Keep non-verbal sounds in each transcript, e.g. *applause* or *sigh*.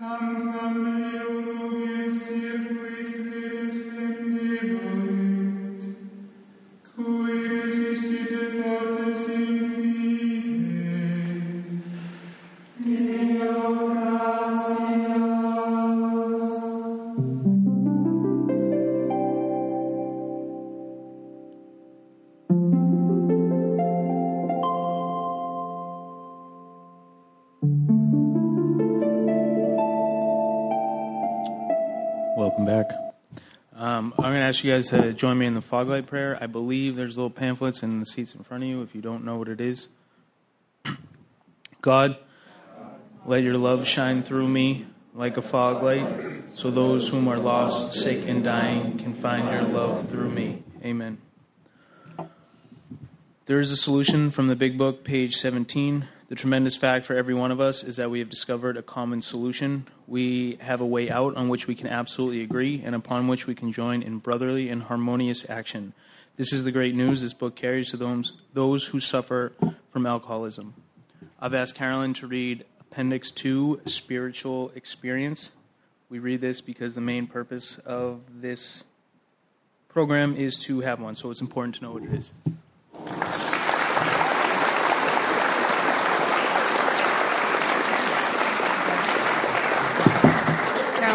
Tanquam Leonovium ask you guys to join me in the foglight prayer. I believe there's little pamphlets in the seats in front of you if you don't know what it is. *clears throat* God, let your love shine through me like a fog light, so those whom are lost, sick, and dying can find your love through me. Amen. There is a solution from the Big Book, page 17. The tremendous fact for every one of us is that we have discovered a common solution. We have a way out on which we can absolutely agree and upon which we can join in brotherly and harmonious action. This is the great news this book carries to those, those who suffer from alcoholism. I've asked Carolyn to read Appendix 2, Spiritual Experience. We read this because the main purpose of this program is to have one, so it's important to know what it is.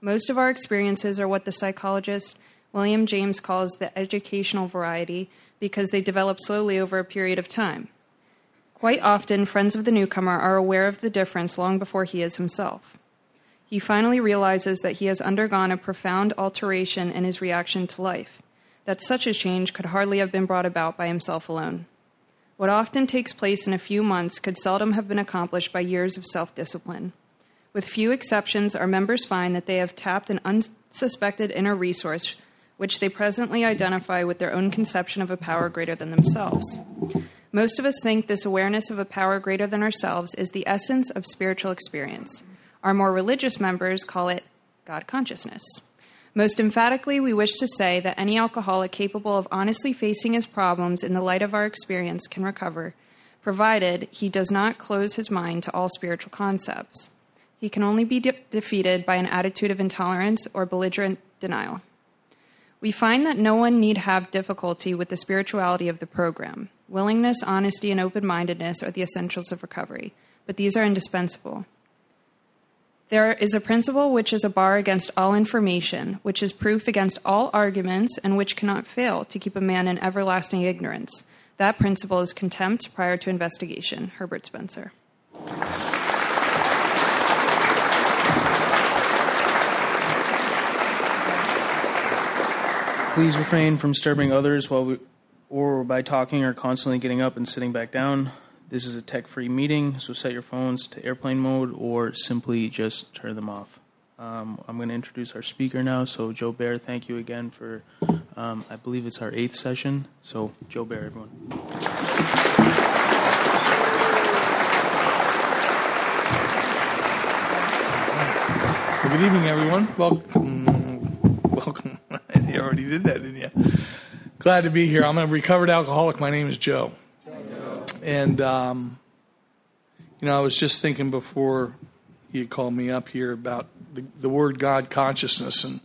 Most of our experiences are what the psychologist William James calls the educational variety because they develop slowly over a period of time. Quite often, friends of the newcomer are aware of the difference long before he is himself. He finally realizes that he has undergone a profound alteration in his reaction to life, that such a change could hardly have been brought about by himself alone. What often takes place in a few months could seldom have been accomplished by years of self discipline. With few exceptions, our members find that they have tapped an unsuspected inner resource which they presently identify with their own conception of a power greater than themselves. Most of us think this awareness of a power greater than ourselves is the essence of spiritual experience. Our more religious members call it God consciousness. Most emphatically, we wish to say that any alcoholic capable of honestly facing his problems in the light of our experience can recover, provided he does not close his mind to all spiritual concepts. He can only be de- defeated by an attitude of intolerance or belligerent denial. We find that no one need have difficulty with the spirituality of the program. Willingness, honesty, and open mindedness are the essentials of recovery, but these are indispensable. There is a principle which is a bar against all information, which is proof against all arguments, and which cannot fail to keep a man in everlasting ignorance. That principle is contempt prior to investigation. Herbert Spencer. Please refrain from disturbing others while we, or by talking or constantly getting up and sitting back down. This is a tech free meeting, so set your phones to airplane mode or simply just turn them off. Um, I'm going to introduce our speaker now. So, Joe Bear, thank you again for, um, I believe it's our eighth session. So, Joe Bear, everyone. Good evening, everyone. Welcome. *laughs* Welcome. *laughs* you already did that, didn't you? Glad to be here. I'm a recovered alcoholic. My name is Joe. And, um, you know, I was just thinking before you called me up here about the, the word God consciousness. And,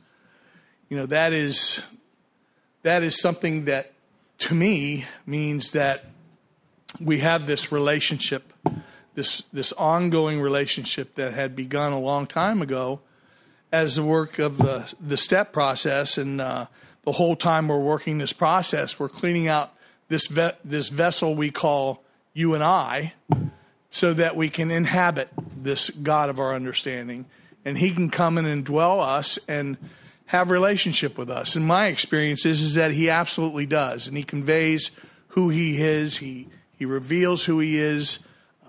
you know, that is, that is something that to me means that we have this relationship this this ongoing relationship that had begun a long time ago as the work of the the step process, and uh, the whole time we're working this process, we're cleaning out this ve- this vessel we call you and I, so that we can inhabit this God of our understanding, and He can come in and dwell us and have relationship with us. And my experience is, is that He absolutely does, and He conveys who He is. He He reveals who He is.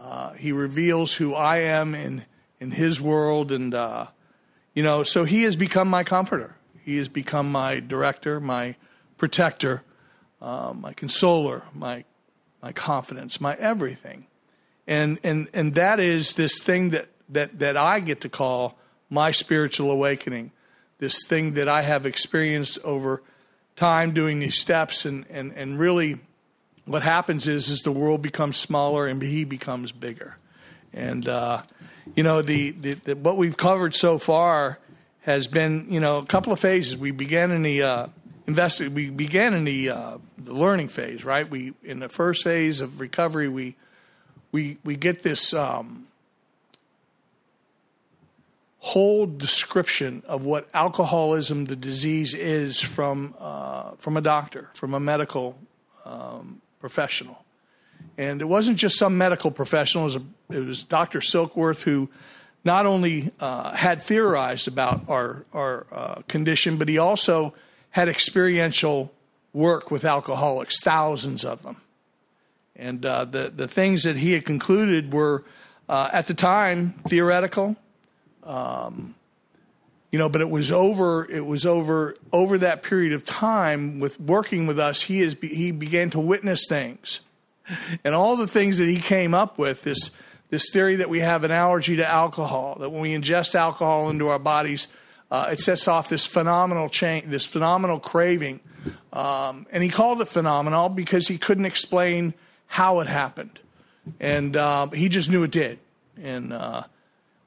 Uh, he reveals who I am in in His world, and uh, you know, so He has become my comforter. He has become my director, my protector, uh, my consoler, my my confidence, my everything. And and and that is this thing that that that I get to call my spiritual awakening. This thing that I have experienced over time doing these steps and and and really what happens is is the world becomes smaller and he becomes bigger. And uh, you know the, the, the what we've covered so far has been you know a couple of phases. We began in the uh. We began in the, uh, the learning phase, right? We in the first phase of recovery, we we we get this um, whole description of what alcoholism, the disease, is from uh, from a doctor, from a medical um, professional, and it wasn't just some medical professional. It was, a, it was Dr. Silkworth who not only uh, had theorized about our our uh, condition, but he also had experiential work with alcoholics, thousands of them. And uh, the, the things that he had concluded were, uh, at the time, theoretical. Um, you know, but it was over. It was over over that period of time with working with us. He is he began to witness things, and all the things that he came up with. This this theory that we have an allergy to alcohol. That when we ingest alcohol into our bodies, uh, it sets off this phenomenal change, this phenomenal craving. Um, and he called it phenomenal because he couldn't explain how it happened. And uh, he just knew it did. And uh,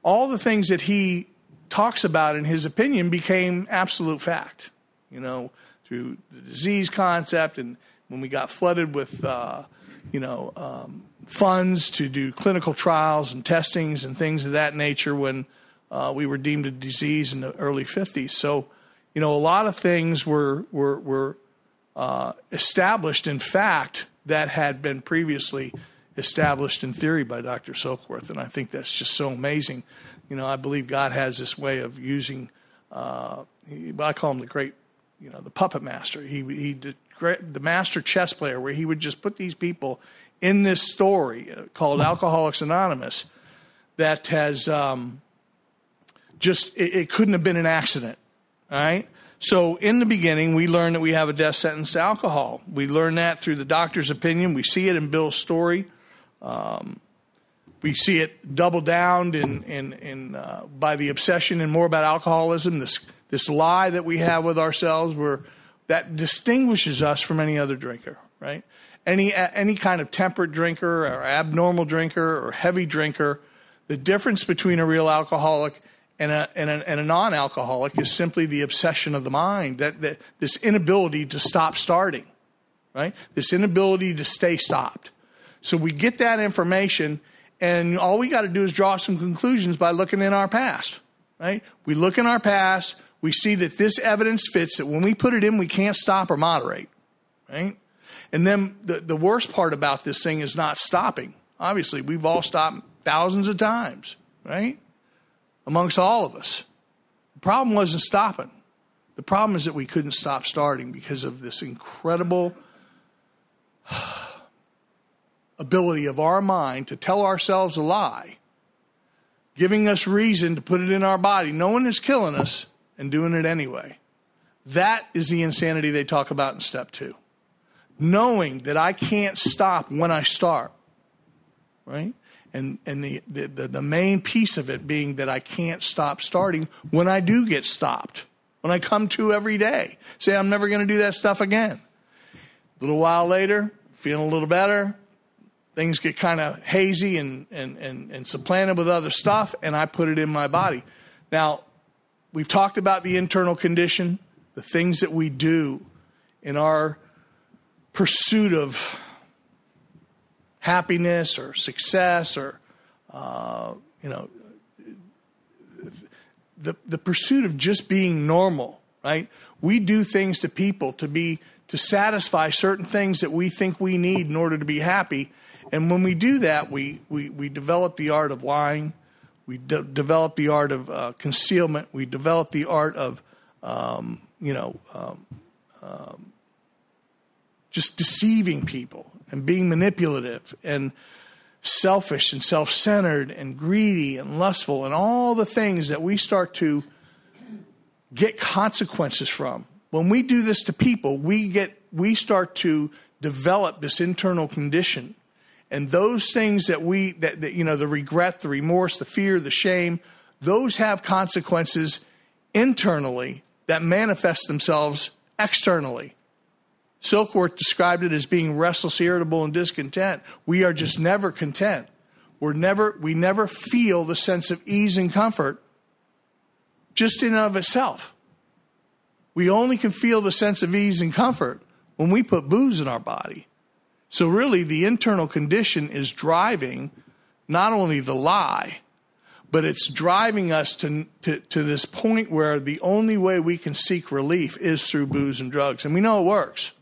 all the things that he talks about in his opinion became absolute fact, you know, through the disease concept and when we got flooded with, uh, you know, um, funds to do clinical trials and testings and things of that nature when uh, we were deemed a disease in the early 50s. So, you know, a lot of things were were, were uh, established in fact that had been previously established in theory by Dr. Silkworth, and I think that's just so amazing. You know, I believe God has this way of using. Uh, I call him the great, you know, the puppet master. He he the master chess player, where he would just put these people in this story called Alcoholics Anonymous that has um, just it, it couldn't have been an accident. All right. So in the beginning, we learn that we have a death sentence to alcohol. We learn that through the doctor's opinion. We see it in Bill's story. Um, we see it double down in, in, in uh, by the obsession and more about alcoholism. This this lie that we have with ourselves, where that distinguishes us from any other drinker, right? Any any kind of temperate drinker or abnormal drinker or heavy drinker. The difference between a real alcoholic and a, and a, and a non-alcoholic is simply the obsession of the mind that, that this inability to stop starting right this inability to stay stopped so we get that information and all we got to do is draw some conclusions by looking in our past right we look in our past we see that this evidence fits that when we put it in we can't stop or moderate right and then the, the worst part about this thing is not stopping obviously we've all stopped thousands of times right amongst all of us. The problem wasn't stopping. The problem is that we couldn't stop starting because of this incredible *sighs* ability of our mind to tell ourselves a lie, giving us reason to put it in our body. No one is killing us and doing it anyway. That is the insanity they talk about in step two. Knowing that I can't stop when I start, right? and and the, the the main piece of it being that I can't stop starting when I do get stopped. When I come to every day, say I'm never going to do that stuff again. A little while later, feeling a little better, things get kind of hazy and, and, and, and supplanted with other stuff, and I put it in my body. Now, we've talked about the internal condition, the things that we do in our pursuit of happiness or success or, uh, you know, the, the pursuit of just being normal, right? We do things to people to be to satisfy certain things that we think we need in order to be happy. And when we do that, we, we, we develop the art of lying. We de- develop the art of uh, concealment. We develop the art of, um, you know, um, um, just deceiving people and being manipulative and selfish and self centered and greedy and lustful and all the things that we start to get consequences from. When we do this to people, we get we start to develop this internal condition. And those things that we that, that you know, the regret, the remorse, the fear, the shame, those have consequences internally that manifest themselves externally. Silkworth described it as being restless, irritable, and discontent. We are just never content. We're never, we never feel the sense of ease and comfort just in and of itself. We only can feel the sense of ease and comfort when we put booze in our body. So, really, the internal condition is driving not only the lie, but it's driving us to, to, to, this point where the only way we can seek relief is through booze and drugs. And we know it works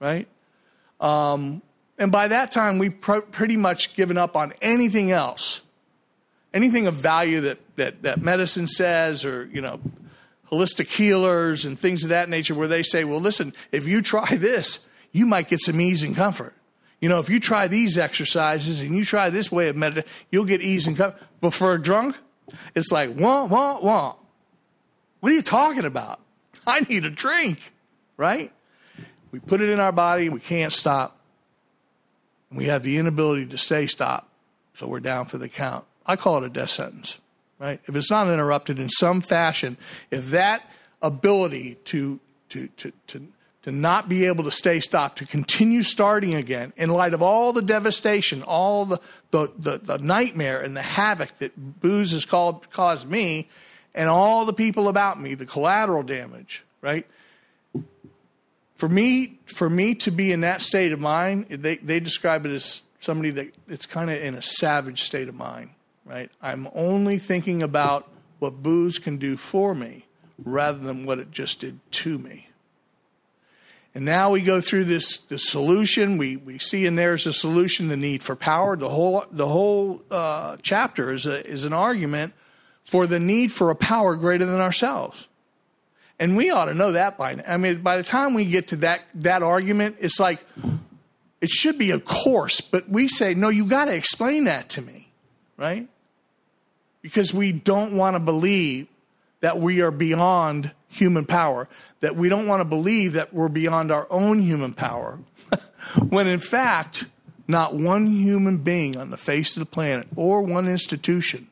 right? Um, and by that time, we've pr- pretty much given up on anything else, anything of value that, that, that medicine says, or, you know, holistic healers and things of that nature, where they say, well, listen, if you try *laughs* this, you might get some ease and comfort. You know, if you try these exercises and you try this way of meditating, you'll get ease and comfort. But for a drunk, it's like, wah, wah, wah. What are you talking about? *laughs* I need a drink, right? We put it in our body and we can't stop. We have the inability to stay stopped, so we're down for the count. I call it a death sentence, right? If it's not interrupted in some fashion, if that ability to, to, to, to, to not be able to stay stopped, to continue starting again, in light of all the devastation, all the, the, the, the nightmare and the havoc that booze has called, caused me, and all the people about me, the collateral damage, right? for me, for me to be in that state of mind, they, they describe it as somebody that it's kind of in a savage state of mind, right? I'm only thinking about what booze can do for me rather than what it just did to me. And now we go through this, this solution. We, we see in there is a solution, the need for power. The whole, the whole uh, chapter is, a, is an argument for the need for a power greater than ourselves. And we ought to know that by now. I mean, by the time we get to that, that argument, it's like, it should be a course, but we say, no, you got to explain that to me, right? Because we don't want to believe that we are beyond human power, that we don't want to believe that we're beyond our own human power, *laughs* when in fact, not one human being on the face of the planet or one institution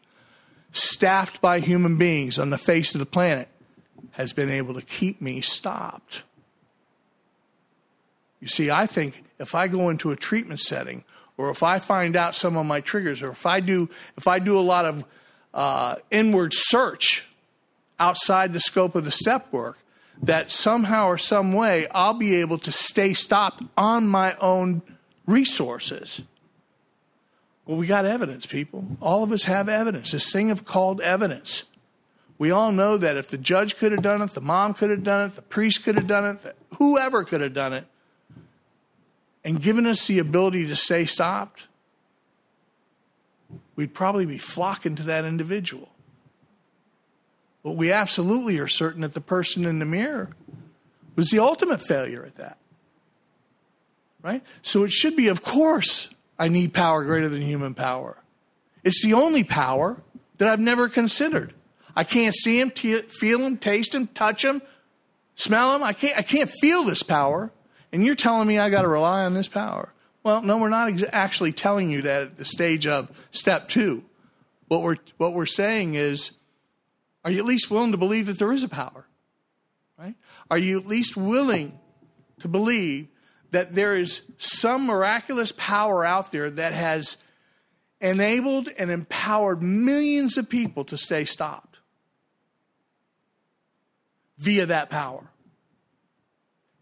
staffed by human beings on the face of the planet has been able to keep me stopped. You see, I think if I go into a treatment setting, or if I find out some of my triggers, or if I do, if I do a lot of uh, inward search outside the scope of the step work, that somehow or some way I'll be able to stay stopped on my own resources. Well, we got evidence, people. All of us have evidence. This thing of called evidence. We all know that if the judge could have done it, the mom could have done it, the priest could have done it, whoever could have done it, and given us the ability to stay stopped, we'd probably be flocking to that individual. But we absolutely are certain that the person in the mirror was the ultimate failure at that. Right? So it should be, of course, I need power greater than human power. It's the only power that I've never considered. I can't see him, t- feel him, taste him, touch him, smell him. I can't, I can't feel this power. And you're telling me I got to rely on this power. Well, no, we're not ex- actually telling you that at the stage of step two. What we're, what we're saying is, are you at least willing to believe that there is a power? Right? Are you at least willing to believe that there is some miraculous power out there that has enabled and empowered millions of people to stay stopped? via that power.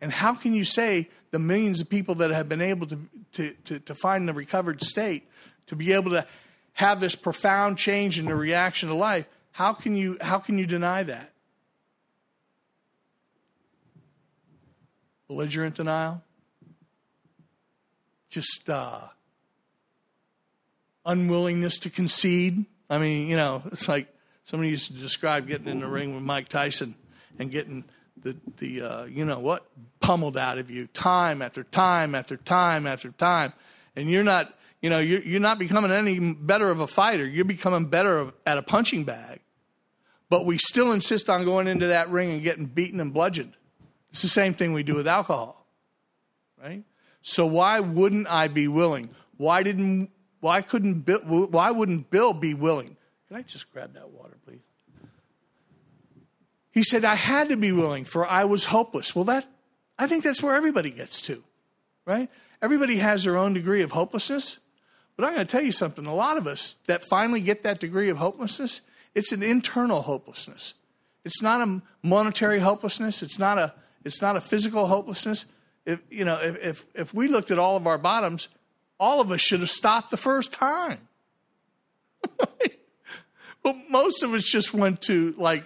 And how can you say the millions of people that have been able to, to, to, to find the recovered state, to be able to have this profound change in the reaction to life, How can you how can you deny that? Belligerent denial? Just uh, unwillingness to concede? I mean, you know, it's like somebody used to describe getting in the ring with Mike Tyson and getting the the uh, you know what pummeled out of you time after time after time after time, and you're not you know you're you're not becoming any better of a fighter. You're becoming better of, at a punching bag, but we still insist on going into that ring and getting beaten and bludgeoned. It's the same thing we do with alcohol, right? So why wouldn't I be willing? Why didn't why couldn't Bill, why wouldn't Bill be willing? Can I just grab that water, please? He said, I had to be willing, for I was hopeless. Well, that, I think that's where everybody gets to, right? Everybody has their own degree of hopelessness. But I'm going to tell you something. A lot of us that finally get that degree of hopelessness, it's an internal hopelessness. It's not a monetary hopelessness. It's not a, it's not a physical hopelessness. If, you know, if, if, if we looked at all of our bottoms, all of us should have stopped the first time. *laughs* but most of us just went to like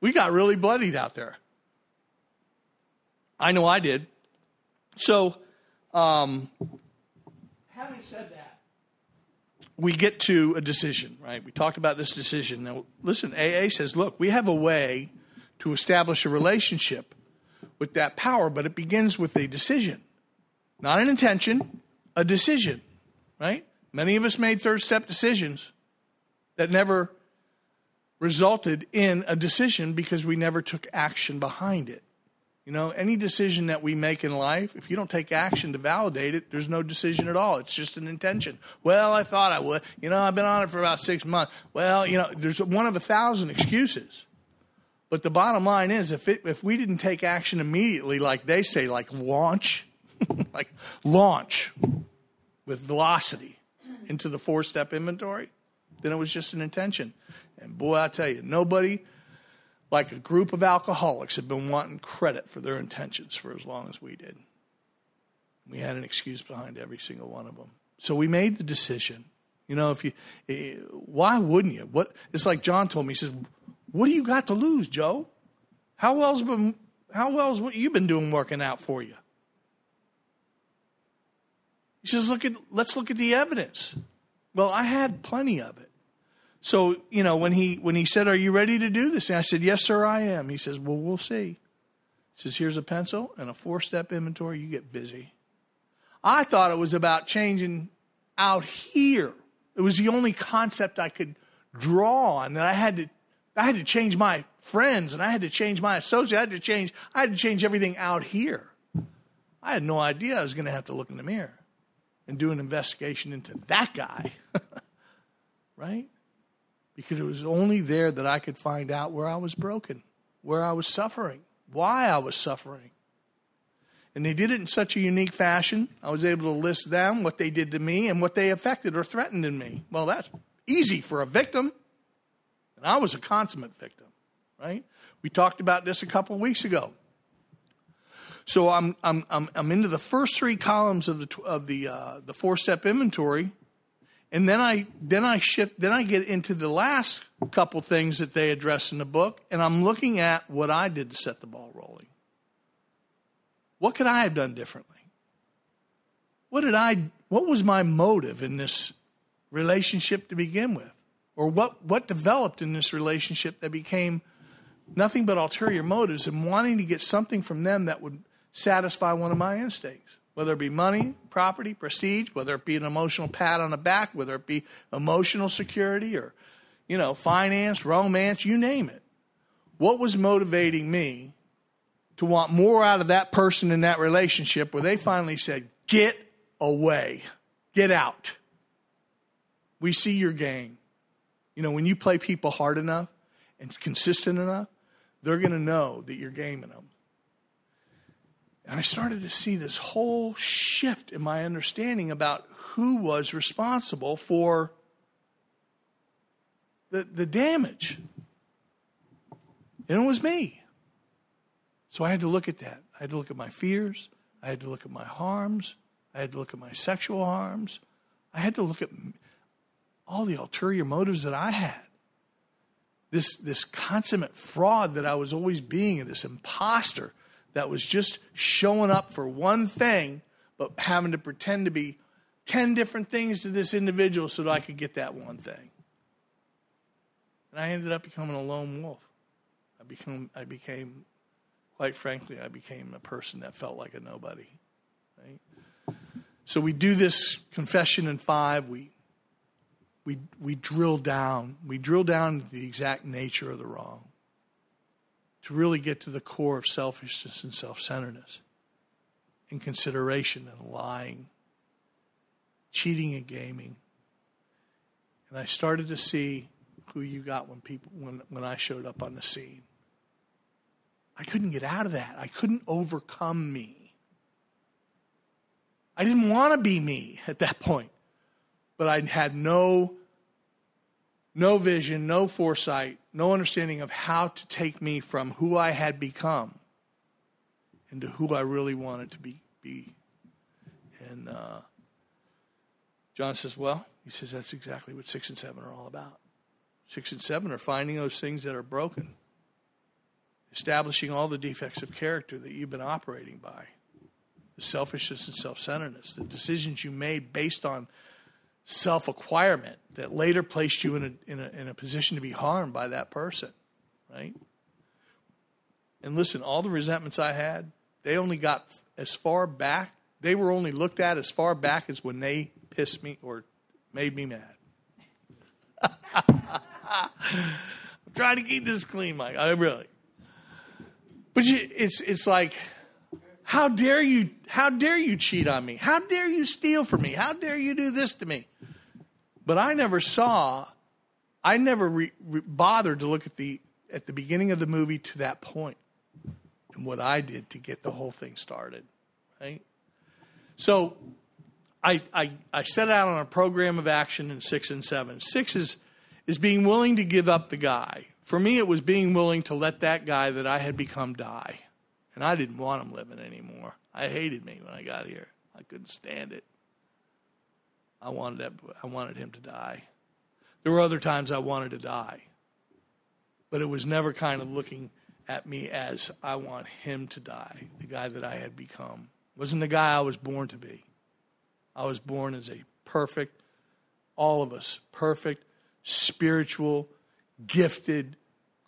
we got really bloodied out there. I know I did. So, um, having said that, we get to a decision, right? We talked about this decision. Now, listen, AA says, look, we have a way to establish a relationship with that power, but it begins with a decision. Not an intention, a decision, right? Many of us made third step decisions that never resulted in a decision because we never took action behind it. You know, any decision that we make in life, if you don't take action to validate it, there's no decision at all. It's just an intention. Well, I thought I would. You know, I've been on it for about six months. Well, you know, there's one of a thousand excuses. But the bottom line is, if it, if we didn't take action immediately, like they say, like launch, *laughs* like launch with velocity into the four step inventory, then it was just an intention. And boy, I tell you, nobody like a group of alcoholics had been wanting credit for their intentions for as long as we did. We had an excuse behind every single one of them. So we made the decision. You know, if you, eh, why wouldn't you? What it's like John told me. He says, "What do you got to lose, Joe? How well's been, how well's what you've been doing working out for you?" He says, "Look at, let's look at the evidence." Well, I had plenty of it. So, you know, when he when he said, "Are you ready to do this?" And I said, "Yes, sir, I am." He says, "Well, we'll see." He says, "Here's a pencil and a four-step inventory. You get busy." I thought it was about changing out here. It was the only concept I could draw on that I had to I had to change my friends and I had to change my associates. I had to change I had to change everything out here. I had no idea I was going to have to look in the mirror and do an investigation into that guy. *laughs* right? Because it was only there that I could find out where I was broken, where I was suffering, why I was suffering. And they did it in such a unique fashion. I was able to list them, what they did to me, and what they affected or threatened in me. Well, that's easy for a victim. And I was a consummate victim, right? We talked about this a couple weeks ago. So I'm, I'm, I'm, I'm into the first three columns of the, of the, uh, the four step inventory and then I then I shift then I get into the last couple things that they address in the book, and I'm looking at what I did to set the ball rolling. What could I have done differently? What did I what was my motive in this relationship to begin with? Or what what developed in this relationship that became nothing but ulterior motives and wanting to get something from them that would satisfy one of my instincts? Whether it be money, property, prestige, whether it be an emotional pat on the back, whether it be emotional security or, you know, finance, romance, you name it. What was motivating me to want more out of that person in that relationship where they finally said, get away, get out. We see your game. You know, when you play people hard enough and consistent enough, they're going to know that you're gaming them. And I started to see this whole shift in my understanding about who was responsible for the, the damage. And it was me. So I had to look at that. I had to look at my fears. I had to look at my harms. I had to look at my sexual harms. I had to look at all the ulterior motives that I had. this, this consummate fraud that I was always being, this imposter that was just showing up for one thing, but having to pretend to be 10 different things to this individual so that I could get that one thing. And I ended up becoming a lone wolf. I became, I became quite frankly, I became a person that felt like a nobody. Right? So we do this confession in five. We we we drill down. We drill down to the exact nature of the wrong. To really get to the core of selfishness and self-centeredness, and consideration and lying, cheating and gaming. And I started to see who you got when people when, when I showed up on the scene. I couldn't get out of that. I couldn't overcome me. I didn't want to be me at that point. But I had no no vision, no foresight, no understanding of how to take me from who I had become into who I really wanted to be. be. And uh, John says, Well, he says that's exactly what six and seven are all about. Six and seven are finding those things that are broken, establishing all the defects of character that you've been operating by, the selfishness and self centeredness, the decisions you made based on self acquirement that later placed you in a, in, a, in a position to be harmed by that person, right? And listen, all the resentments I had, they only got as far back, they were only looked at as far back as when they pissed me or made me mad. *laughs* I'm trying to keep this clean, Mike. I really. But you, it's it's like, how dare you? How dare you cheat on me? How dare you steal from me? How dare you do this to me? But I never saw. I never re, re, bothered to look at the at the beginning of the movie to that point and what I did to get the whole thing started, right? So I, I, I set out on a program of action in six and seven. Six is, is being willing to give up the guy. For me, it was being willing to let that guy that I had become die. And I didn't want him living anymore. I hated me when I got here. I couldn't stand it. I wanted, that, I wanted him to die. There were other times I wanted to die. But it was never kind of looking at me as I want him to die, the guy that I had become. Wasn't the guy I was born to be. I was born as a perfect, all of us, perfect, spiritual, gifted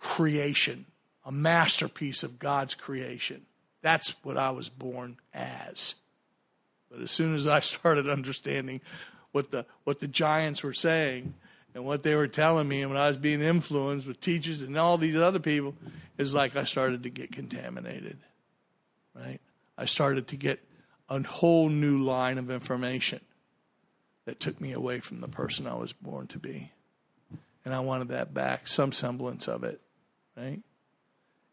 creation, a masterpiece of God's creation. That's what I was born as. But as soon as I started understanding what the, what the giants were saying and what they were telling me, and when I was being influenced with teachers and all these other people, it's like I started to get contaminated. Right? I started to get a whole new line of information that took me away from the person I was born to be. And I wanted that back, some semblance of it, right?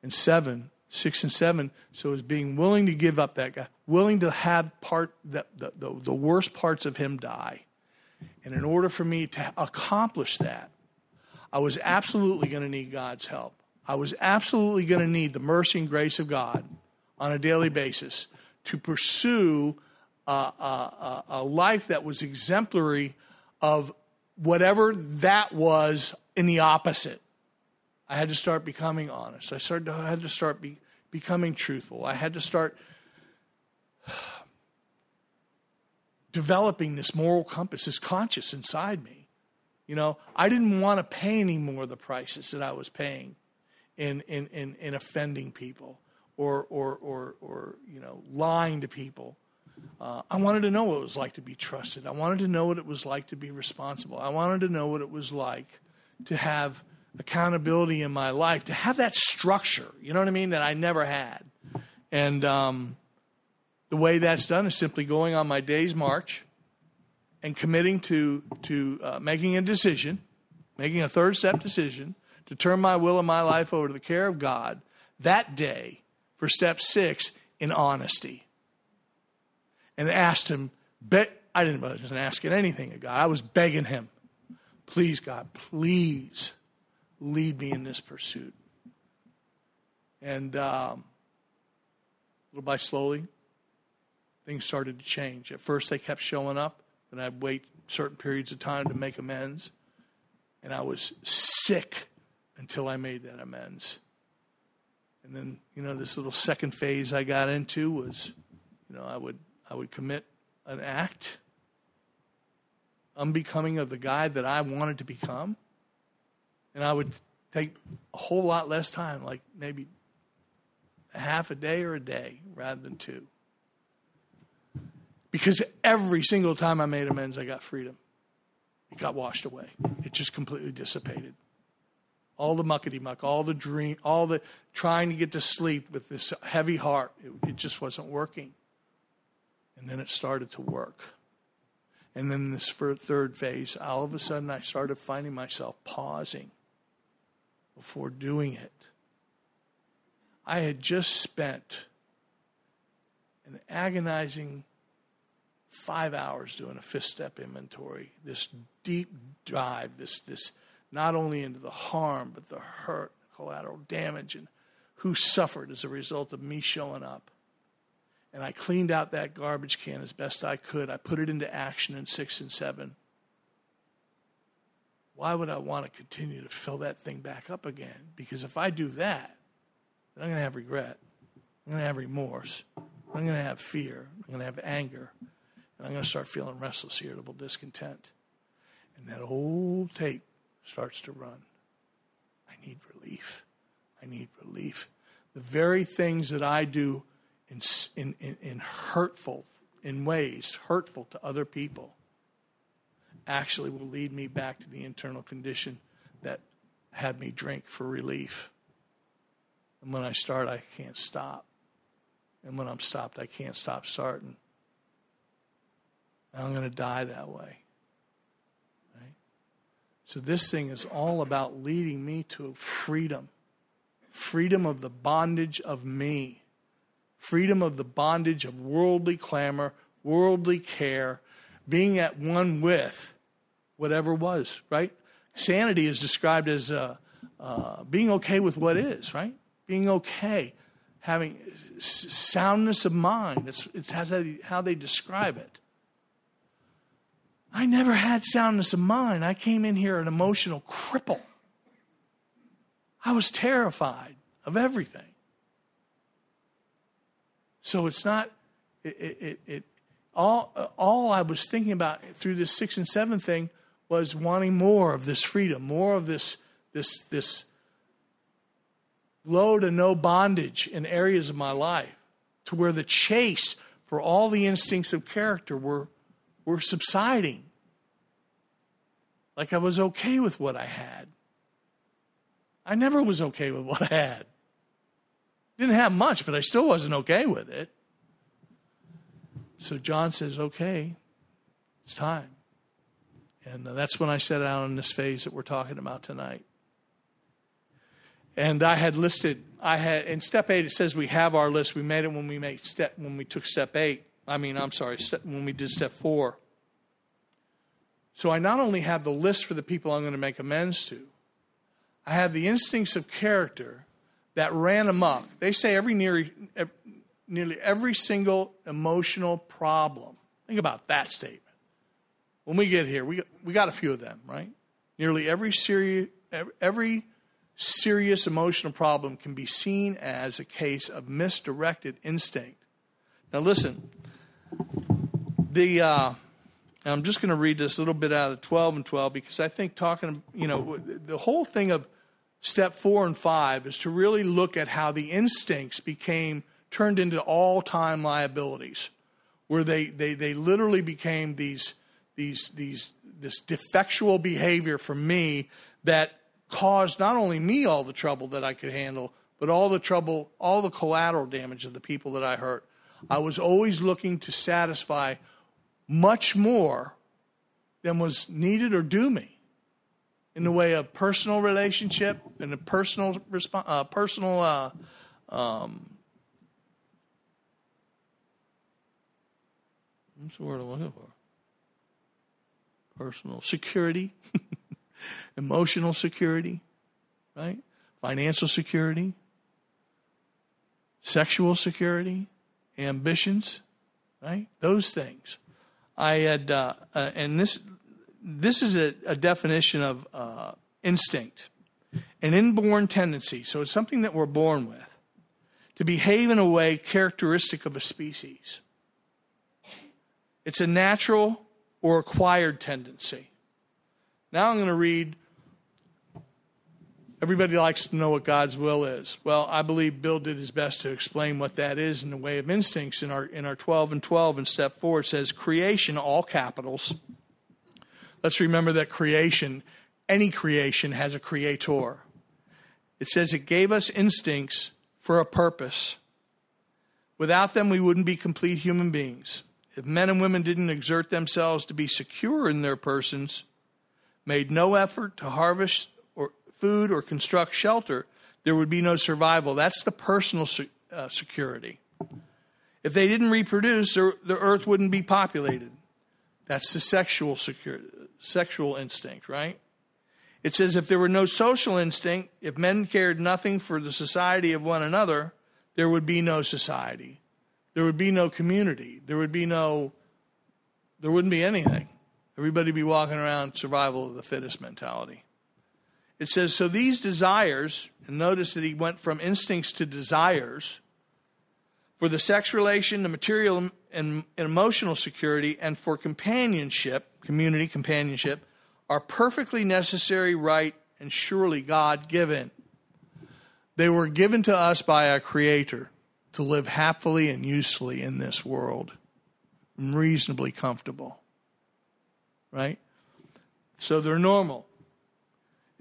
And seven, six and seven, so was being willing to give up that guy, willing to have part the, the, the, the worst parts of him die. And in order for me to accomplish that, I was absolutely going to need God's help. I was absolutely going to need the mercy and grace of God on a daily basis to pursue a, a, a life that was exemplary of whatever that was in the opposite. I had to start becoming honest. I started I had to start be, becoming truthful. I had to start developing this moral compass, this conscience inside me. You know, I didn't want to pay any more the prices that I was paying in, in, in, in offending people or, or, or, or you know, lying to people. Uh, I wanted to know what it was like to be trusted. I wanted to know what it was like to be responsible. I wanted to know what it was like to have accountability in my life, to have that structure, you know what I mean, that I never had. And um, the way that's done is simply going on my day's march and committing to, to uh, making a decision, making a third step decision to turn my will and my life over to the care of God that day for step six in honesty. And asked him, be- I didn't wasn't asking anything of God. I was begging him, please, God, please lead me in this pursuit. And um, little by slowly, things started to change. At first, they kept showing up, and I'd wait certain periods of time to make amends. And I was sick until I made that amends. And then, you know, this little second phase I got into was, you know, I would I would commit an act unbecoming of the guy that I wanted to become. And I would take a whole lot less time, like maybe half a day or a day rather than two. Because every single time I made amends, I got freedom. It got washed away. It just completely dissipated. All the muckety muck, all the dream, all the trying to get to sleep with this heavy heart, it, it just wasn't working. And then it started to work. And then this third phase, all of a sudden I started finding myself pausing before doing it. I had just spent an agonizing five hours doing a fifth step inventory, this deep dive, this, this not only into the harm, but the hurt, collateral damage, and who suffered as a result of me showing up. And I cleaned out that garbage can as best I could. I put it into action in six and seven. Why would I want to continue to fill that thing back up again? Because if I do that, I'm going to have regret. I'm going to have remorse. I'm going to have fear. I'm going to have anger. And I'm going to start feeling restless, irritable, discontent. And that old tape starts to run. I need relief. I need relief. The very things that I do in, in, in, in hurtful, in ways hurtful to other people, actually will lead me back to the internal condition that had me drink for relief. And when I start, I can't stop. And when I'm stopped, I can't stop starting. And I'm going to die that way. Right? So this thing is all about leading me to freedom freedom of the bondage of me, freedom of the bondage of worldly clamor, worldly care, being at one with whatever was, right? Sanity is described as uh, uh, being okay with what is, right? Being okay, having soundness of mind. It's, it's how they describe it. I never had soundness of mind. I came in here an emotional cripple. I was terrified of everything. So it's not, it, it, it, all, all I was thinking about through this six and seven thing was wanting more of this freedom, more of this, this, this low to no bondage in areas of my life, to where the chase for all the instincts of character were were subsiding. Like I was okay with what I had. I never was okay with what I had. Didn't have much, but I still wasn't okay with it. So John says, okay, it's time. And uh, that's when I set out on this phase that we're talking about tonight. And I had listed, I had in step eight. It says we have our list. We made it when we made step when we took step eight. I mean, I'm sorry, when we did step four. So I not only have the list for the people I'm going to make amends to, I have the instincts of character that ran amok. They say every nearly, nearly every single emotional problem. Think about that statement. When we get here, we, we got a few of them, right? Nearly every serious, every serious emotional problem can be seen as a case of misdirected instinct. Now, listen, the uh, I'm just going to read this a little bit out of the 12 and 12 because I think talking, you know, the whole thing of step four and five is to really look at how the instincts became turned into all time liabilities, where they, they, they literally became these, these, these, this defectual behavior for me that caused not only me all the trouble that I could handle, but all the trouble, all the collateral damage of the people that I hurt. I was always looking to satisfy much more than was needed or due me in the way of personal relationship and a personal resp- uh, personal uh, um, what's the word I'm looking for? Personal security, *laughs* emotional security, right? Financial security, sexual security, ambitions, right? Those things. I had, uh, uh, and this this is a, a definition of uh, instinct. an inborn tendency, so it's something that we're born with, to behave in a way characteristic of a species. It's a natural or acquired tendency. Now I'm going to read. Everybody likes to know what God's will is. Well, I believe Bill did his best to explain what that is in the way of instincts in our in our 12 and 12 and step 4 it says creation all capitals. Let's remember that creation any creation has a creator. It says it gave us instincts for a purpose. Without them we wouldn't be complete human beings. If men and women didn't exert themselves to be secure in their persons, made no effort to harvest food or construct shelter, there would be no survival. That's the personal uh, security. If they didn't reproduce, the earth wouldn't be populated. That's the sexual security, sexual instinct, right? It says if there were no social instinct, if men cared nothing for the society of one another, there would be no society. There would be no community. There would be no, there wouldn't be anything. Everybody be walking around survival of the fittest mentality. It says, so these desires, and notice that he went from instincts to desires for the sex relation, the material and, emotional security, and for companionship, community companionship, are perfectly necessary, right, and surely God given. They were given to us by our Creator to live happily and usefully in this world, reasonably comfortable. Right? So they're normal.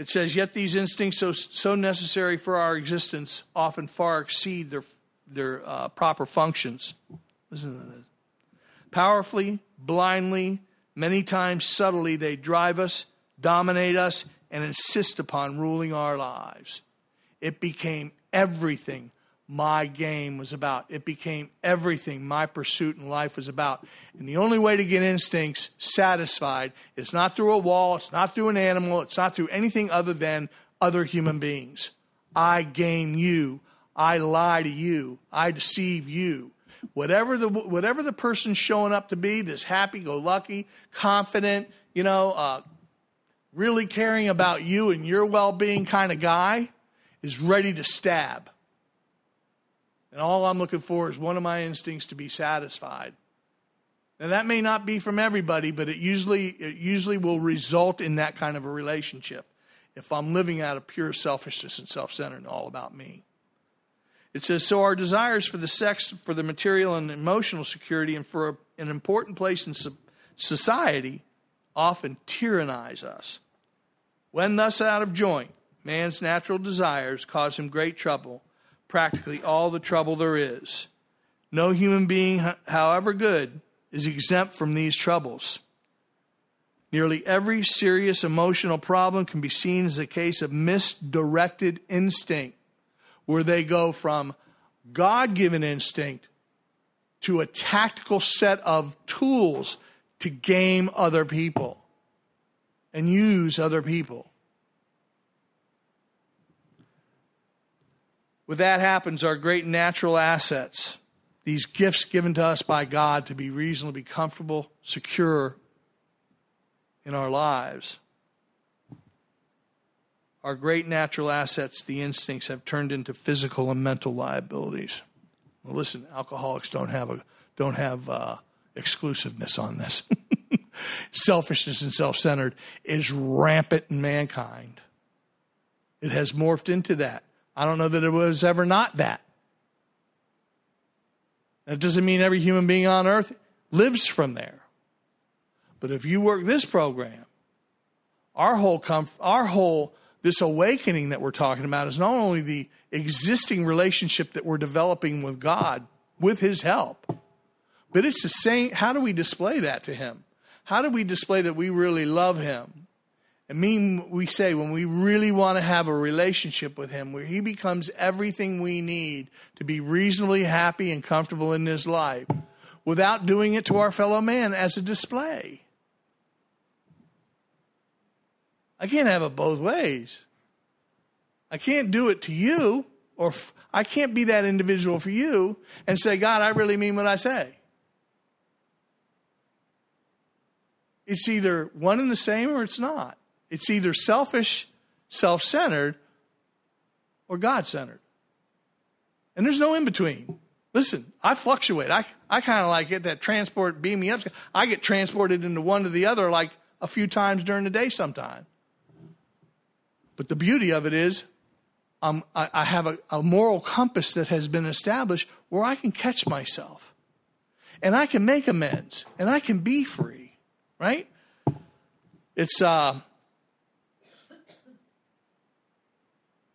It says, Yet these instincts, so, so necessary for our existence, often far exceed their, their uh, proper functions. Listen to this. Powerfully, blindly, many times subtly, they drive us, dominate us, and insist upon ruling our lives. It became everything my game was about. It became everything my pursuit in life was about. And the only way to get instincts satisfied is not through a wall, it's not through an animal, it's not through anything other than other human beings. I game you. I lie to you. I deceive you. Whatever the whatever the person's showing up to be, this happy-go-lucky, confident, you know, uh, really caring about you and your well-being kind of guy, is ready to stab and all I'm looking for is one of my instincts to be satisfied. Now that may not be from everybody, but it usually it usually will result in that kind of a relationship if I'm living out of pure selfishness and self-centered and all about me. It says, so our desires for the sex, for the material and emotional security, and for an important place in society often tyrannize us. When thus out of joint, man's natural desires cause him great trouble practically all the trouble there is. No human being, however good, is exempt from these troubles. Nearly every serious emotional problem can be seen as a case of misdirected instinct, where they go from God given instinct to a tactical set of tools to game other people and use other people. With that happens, our great natural assets, these gifts given to us by God to be reasonably comfortable, secure in our lives, our great natural assets, the instincts, have turned into physical and mental liabilities. Well, listen, alcoholics don't have a don't have uh, exclusiveness on this. *laughs* Selfishness and self-centered is rampant in mankind. It has morphed into that. I don't know that it was ever not that. That doesn't mean every human being on earth lives from there. But if you work this program, our whole comf- our whole this awakening that we're talking about is not only the existing relationship that we're developing with God with his help, but it's the same how do we display that to him? How do we display that we really love him? And mean we say when we really want to have a relationship with him where he becomes everything we need to be reasonably happy and comfortable in this life without doing it to our fellow man as a display. I can't have it both ways. I can't do it to you or I can't be that individual for you and say, God, I really mean what I say. It's either one and the same or it's not. It's either selfish, self centered, or God centered. And there's no in between. Listen, I fluctuate. I, I kind of like get that transport beam me up. I get transported into one to the other like a few times during the day sometime. But the beauty of it is, um, I, I have a, a moral compass that has been established where I can catch myself and I can make amends and I can be free, right? It's, uh,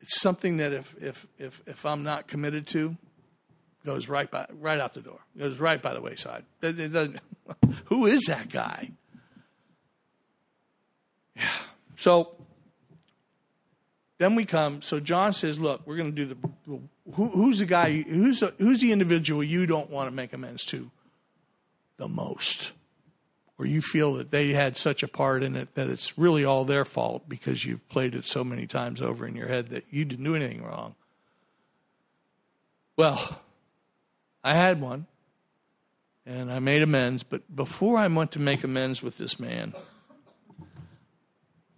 it's something that if, if, if, if I'm not committed to, goes right by right out the door. Goes right by the wayside. It, it *laughs* who is that guy? Yeah. So then we come. So John says, "Look, we're going to do the. Who, who's the guy? Who's the, who's the individual you don't want to make amends to the most, or you feel that they had such a part in it that it's really all their fault because you've played it so many times over in your head that you didn't do anything wrong." Well, I had one, and I made amends. But before I went to make amends with this man,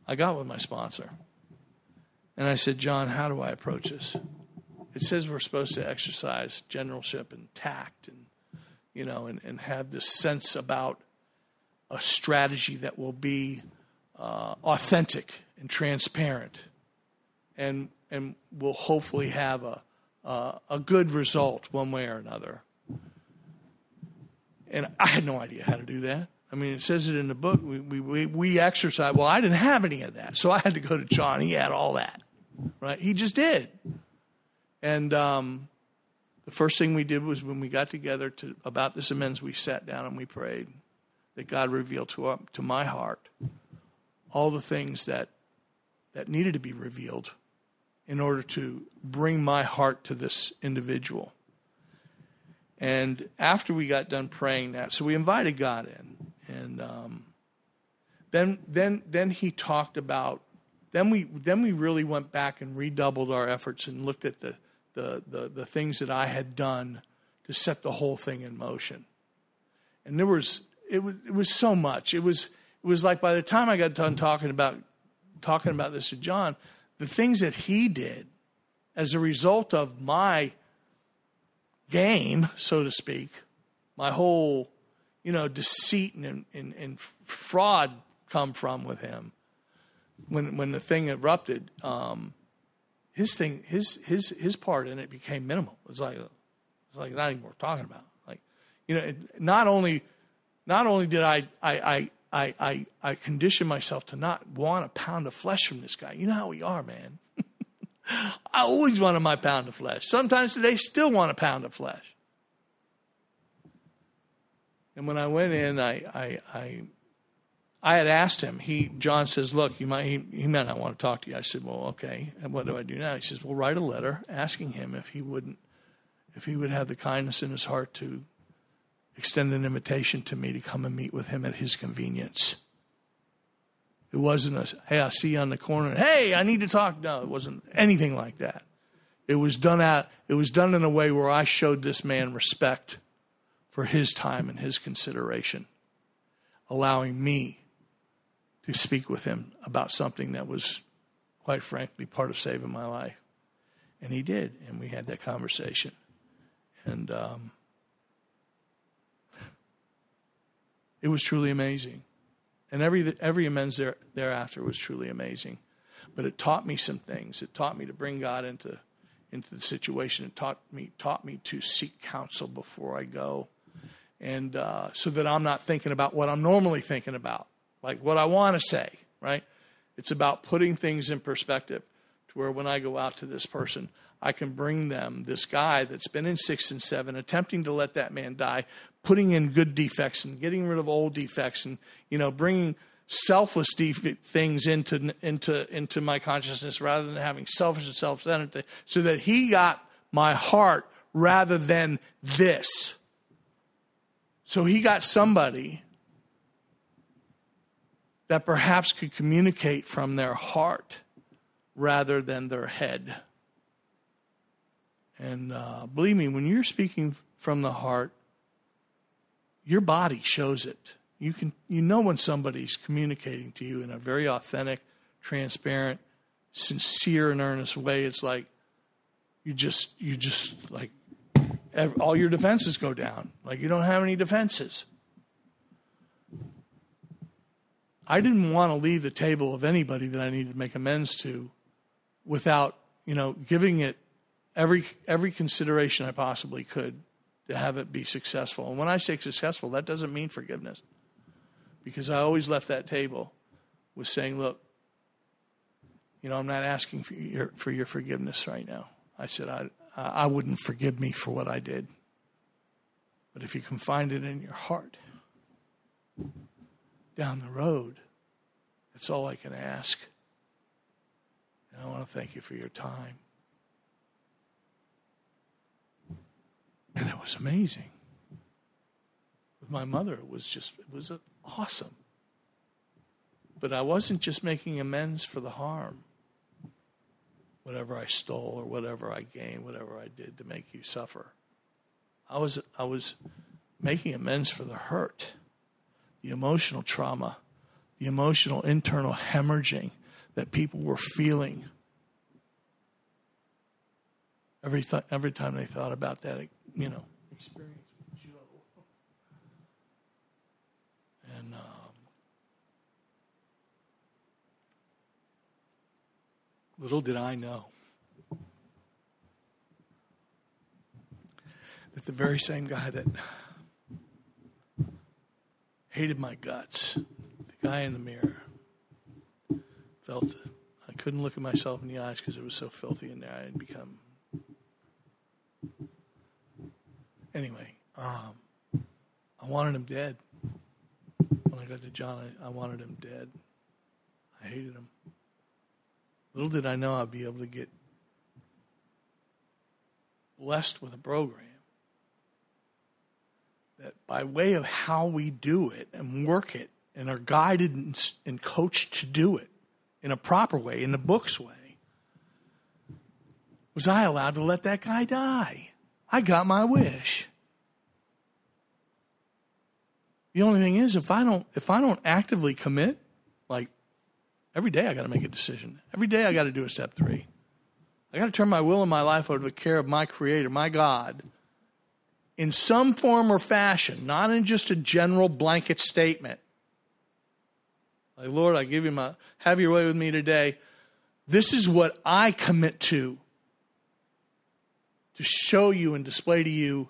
I got with my sponsor. And I said, John, how do I approach this? It says we're supposed to exercise generalship and tact and, you know, and, and have this sense about a strategy that will be uh, authentic and transparent and, and will hopefully have a, uh, a good result one way or another. And I had no idea how to do that. I mean, it says it in the book. We, we, we, we exercise. Well, I didn't have any of that. So I had to go to John. He had all that, right? He just did. And um, the first thing we did was when we got together to about this amends, we sat down and we prayed that God revealed to, our, to my heart all the things that, that needed to be revealed in order to bring my heart to this individual. And after we got done praying that, so we invited God in, and um, then then then he talked about. Then we then we really went back and redoubled our efforts and looked at the the the, the things that I had done to set the whole thing in motion. And there was it was it was so much. It was it was like by the time I got done talking about talking about this to John, the things that he did as a result of my game, so to speak, my whole, you know, deceit and, and, and fraud come from with him. When when the thing erupted, um, his thing, his his his part in it became minimal. It was like it's like not even worth talking about. Like, you know, it, not only not only did I I I I I, condition myself to not want a pound of flesh from this guy. You know how we are, man. *laughs* I always wanted my pound of flesh. Sometimes today, still want a pound of flesh. And when I went in, I, I, I, I had asked him. He, John says, "Look, you might, he, he might not want to talk to you." I said, "Well, okay. And what do I do now?" He says, "Well, write a letter asking him if he wouldn't, if he would have the kindness in his heart to extend an invitation to me to come and meet with him at his convenience." It wasn't a, hey, I see you on the corner. Hey, I need to talk. No, it wasn't anything like that. It was done out, it was done in a way where I showed this man respect for his time and his consideration, allowing me to speak with him about something that was, quite frankly, part of saving my life. And he did, and we had that conversation. And um, it was truly amazing. And every, every amends there, thereafter was truly amazing. But it taught me some things. It taught me to bring God into, into the situation. It taught me, taught me to seek counsel before I go. And uh, so that I'm not thinking about what I'm normally thinking about, like what I want to say, right? It's about putting things in perspective to where when I go out to this person, I can bring them this guy that's been in six and seven, attempting to let that man die, putting in good defects and getting rid of old defects and you know bringing selfless def- things into into into my consciousness rather than having selfish and self-centered so that he got my heart rather than this. So he got somebody that perhaps could communicate from their heart rather than their head and uh, believe me when you're speaking from the heart your body shows it. You can you know when somebody's communicating to you in a very authentic, transparent, sincere and earnest way. It's like you just you just like all your defenses go down. Like you don't have any defenses. I didn't want to leave the table of anybody that I needed to make amends to without, you know, giving it every every consideration I possibly could to have it be successful. And when I say successful, that doesn't mean forgiveness. Because I always left that table with saying, look, you know, I'm not asking for your for your forgiveness right now. I said I I wouldn't forgive me for what I did. But if you can find it in your heart, down the road, that's all I can ask. And I want to thank you for your time. And it was amazing. With my mother, it was just, it was awesome. But I wasn't just making amends for the harm, whatever I stole or whatever I gained, whatever I did to make you suffer. I was, I was making amends for the hurt, the emotional trauma, the emotional internal hemorrhaging that people were feeling every th- every time they thought about that, you know, experience with Joe. *laughs* And um, little did I know that the very same guy that hated my guts, the guy in the mirror, felt I couldn't look at myself in the eyes because it was so filthy in there. I had become anyway, um, I wanted him dead. When I got to John, I, I wanted him dead. I hated him. Little did I know I'd be able to get blessed with a program that by way of how we do it and work it and are guided and, and coached to do it in a proper way, in the book's way, was I allowed to let that guy die? I got my wish. The only thing is if I don't if I don't actively commit, like every day I got to make a decision. Every day I got to do a step 3. I got to turn my will and my life over to the care of my creator, my God, in some form or fashion, not in just a general blanket statement. Like, Lord, I give you my have your way with me today. This is what I commit to to show you and display to you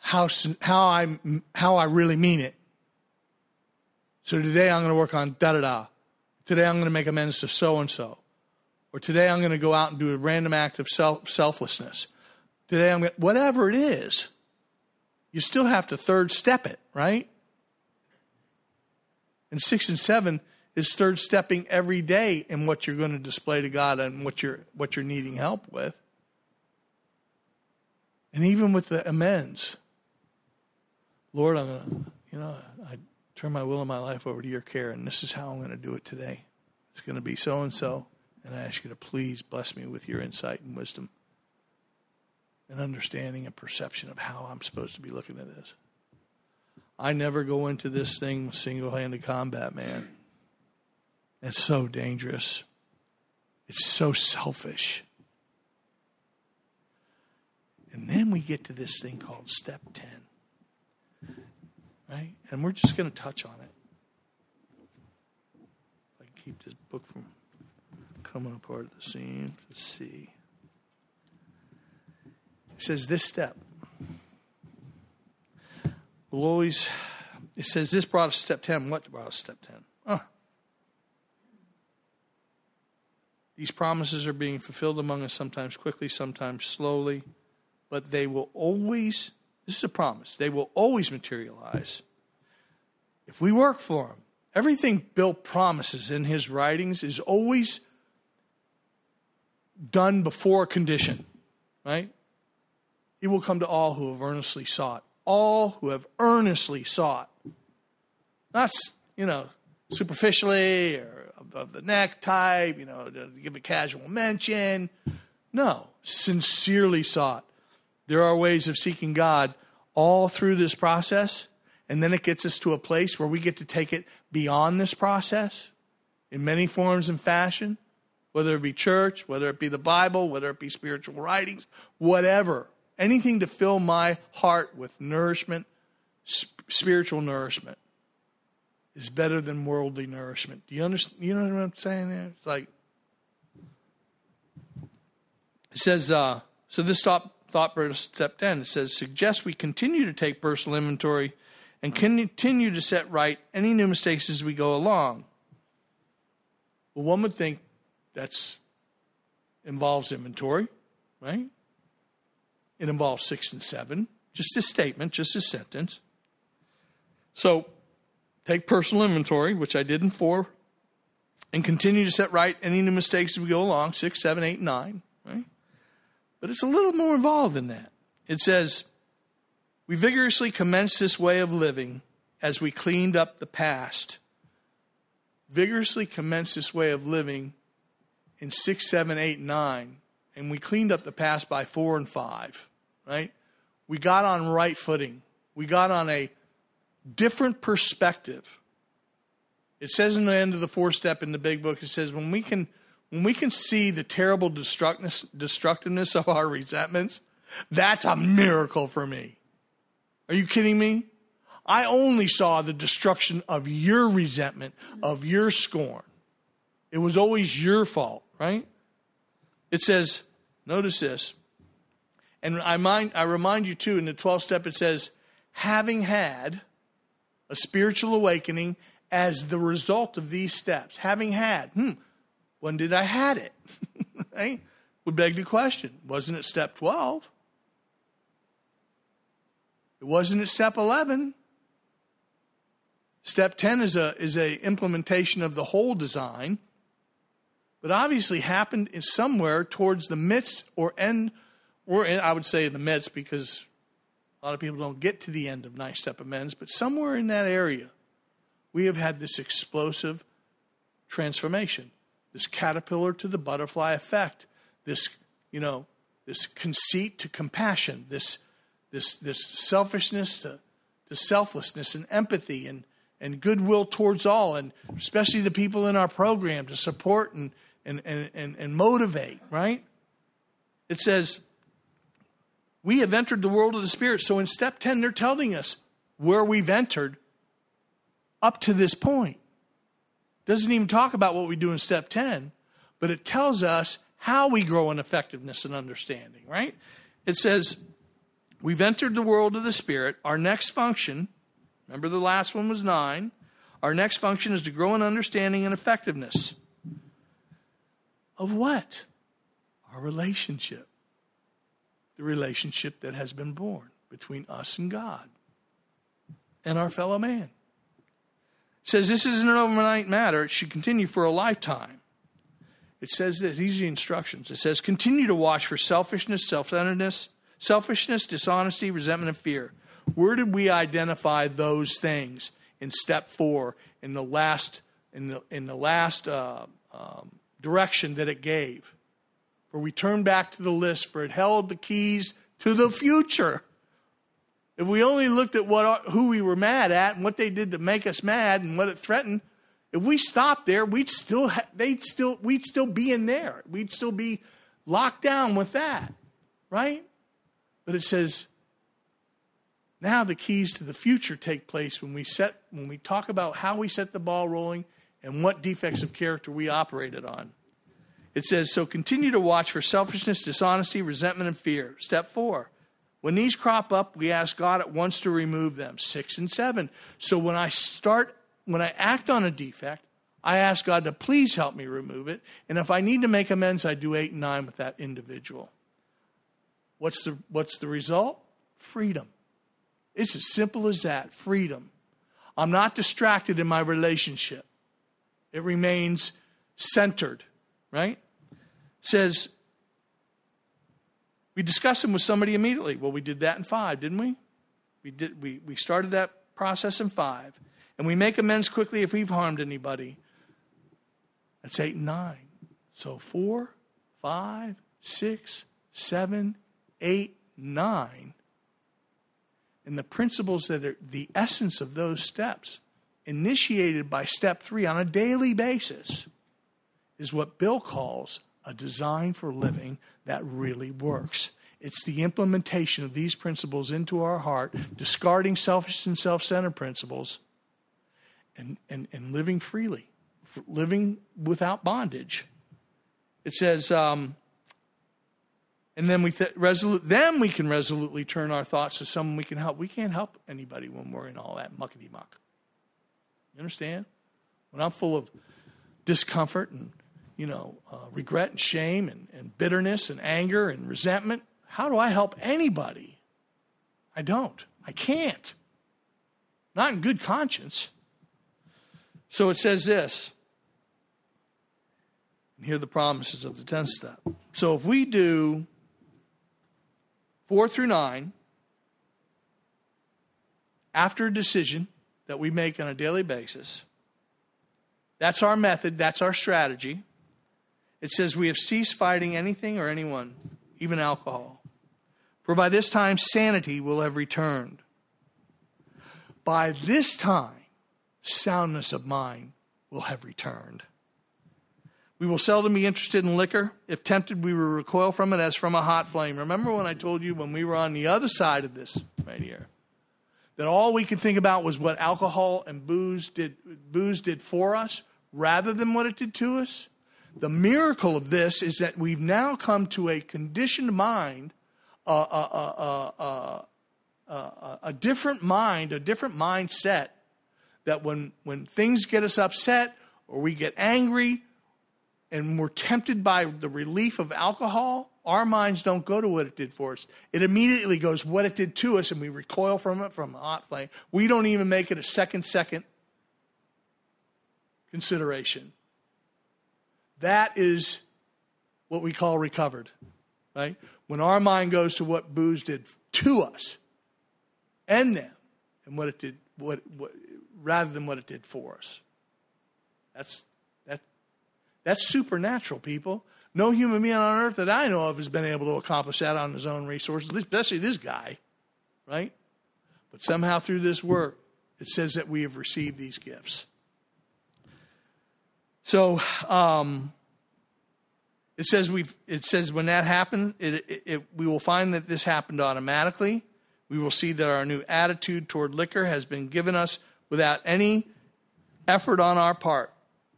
how, how, I, how I really mean it. So today I'm going to work on da da da. Today I'm going to make amends to so and so. Or today I'm going to go out and do a random act of self, selflessness. Today I'm going to, whatever it is, you still have to third step it, right? And six and seven is third stepping every day in what you're going to display to God and what you're, what you're needing help with. And even with the amends, Lord, I'm to, you know, I turn my will and my life over to your care, and this is how I'm going to do it today. It's going to be so and so, and I ask you to please bless me with your insight and wisdom and understanding and perception of how I'm supposed to be looking at this. I never go into this thing single handed combat, man. It's so dangerous. It's so selfish. And then we get to this thing called step 10. Right? And we're just going to touch on it. If I can keep this book from coming apart at the seams. Let's see. It says this step will always, it says this brought us step 10. What brought us step 10? Oh. These promises are being fulfilled among us sometimes quickly, sometimes slowly but they will always, this is a promise, they will always materialize if we work for them. Everything Bill promises in his writings is always done before a condition, right? He will come to all who have earnestly sought. All who have earnestly sought. Not, you know, superficially or of the neck type, you know, to give a casual mention. No, sincerely sought. There are ways of seeking God all through this process, and then it gets us to a place where we get to take it beyond this process in many forms and fashion. whether it be church, whether it be the Bible, whether it be spiritual writings, whatever. Anything to fill my heart with nourishment, sp- spiritual nourishment, is better than worldly nourishment. Do you understand? You know what I'm saying there? It's like, it says, uh, so this thought, thought step 10, it says, suggest we continue to take personal inventory and continue to set right any new mistakes as we go along. Well, one would think that's involves inventory, right? It involves six and seven. Just a statement, just a sentence. So take personal inventory, which I did in four, and continue to set right any new mistakes as we go along, six, seven, eight, nine, right? But it's a little more involved than that. It says, We vigorously commenced this way of living as we cleaned up the past. Vigorously commenced this way of living in six, seven, eight, nine, and we cleaned up the past by four and five, right? We got on right footing. We got on a different perspective. It says in the end of the fourth step in the big book, it says when we can when we can see the terrible destructiveness of our resentments, that's a miracle for me. Are you kidding me? I only saw the destruction of your resentment, of your scorn. It was always your fault, right? It says, notice this. And I, mind, I remind you too, in the 12th step, it says, having had a spiritual awakening as the result of these steps, having had, hmm, when did I had it? *laughs* right? Would beg the question. Wasn't it step 12? It wasn't at step 11. Step 10 is a is a implementation of the whole design, but obviously happened somewhere towards the midst or end, or I would say the midst because a lot of people don't get to the end of nine step amends, but somewhere in that area, we have had this explosive transformation this caterpillar to the butterfly effect, this, you know, this conceit to compassion, this, this, this selfishness to, to selflessness and empathy and, and goodwill towards all, and especially the people in our program to support and, and, and, and, and motivate, right? It says, we have entered the world of the Spirit. So in step 10, they're telling us where we've entered up to this point. Doesn't even talk about what we do in step 10, but it tells us how we grow in effectiveness and understanding, right? It says, We've entered the world of the Spirit. Our next function, remember the last one was nine, our next function is to grow in understanding and effectiveness. Of what? Our relationship. The relationship that has been born between us and God and our fellow man says this isn't an overnight matter. It should continue for a lifetime. It says this, these are the instructions. It says, continue to watch for selfishness, self centeredness, selfishness, dishonesty, resentment, and fear. Where did we identify those things in step four in the last, in the, in the last uh, um, direction that it gave? For we turn back to the list, for it held the keys to the future. If we only looked at what, who we were mad at and what they did to make us mad and what it threatened, if we stopped there, we'd still, ha- they'd still, we'd still be in there. We'd still be locked down with that, right? But it says, now the keys to the future take place when we set, when we talk about how we set the ball rolling and what defects of character we operated on. It says, so continue to watch for selfishness, dishonesty, resentment, and fear. Step four, when these crop up, we ask God at once to remove them. Six and seven. So when I start, when I act on a defect, I ask God to please help me remove it. And if I need to make amends, I do eight and nine with that individual. What's the, what's the result? Freedom. It's as simple as that freedom. I'm not distracted in my relationship, it remains centered, right? Says, we discuss them with somebody immediately. Well, we did that in five, didn't we? We, did, we, we started that process in five. And we make amends quickly if we've harmed anybody. That's eight and nine. So four, five, six, seven, eight, nine. And the principles that are the essence of those steps, initiated by step three on a daily basis, is what Bill calls a design for living that really works. It's the implementation of these principles into our heart, discarding selfish and self centered principles, and, and, and living freely, living without bondage. It says, um, and then we th- resolute, then we can resolutely turn our thoughts to someone we can help. We can't help anybody when we're in all that muckety muck. You understand? When I'm full of discomfort and you know uh, regret and shame and, and bitterness and anger and resentment, how do I help anybody? I don't. I can't. Not in good conscience. So it says this. And here are the promises of the 10th step. So if we do 4 through 9, after a decision that we make on a daily basis, that's our method, that's our strategy. It says we have ceased fighting anything or anyone, even alcohol. For by this time, sanity will have returned. By this time, soundness of mind will have returned. We will seldom be interested in liquor. If tempted, we will recoil from it as from a hot flame. Remember when I told you when we were on the other side of this right here? That all we could think about was what alcohol and booze did, booze did for us rather than what it did to us? The miracle of this is that we've now come to a conditioned mind, a, a, a, a different mind, a different mindset that when, when things get us upset or we get angry and we're tempted by the relief of alcohol, our minds don't go to what it did for us. It immediately goes what it did to us, and we recoil from it from a hot flame. We don't even make it a second second consideration. That is what we call recovered, right? When our mind goes to what booze did to us and them, and what it did, what, what rather than what it did for us. That's that. That's supernatural, people. No human being on earth that I know of has been able to accomplish that on his own resources, especially this guy, right? But somehow through this work, it says that we have received these gifts. So um, it says we it says when that happened, it, it, it, we will find that this happened automatically. We will see that our new attitude toward liquor has been given us without any effort on our part.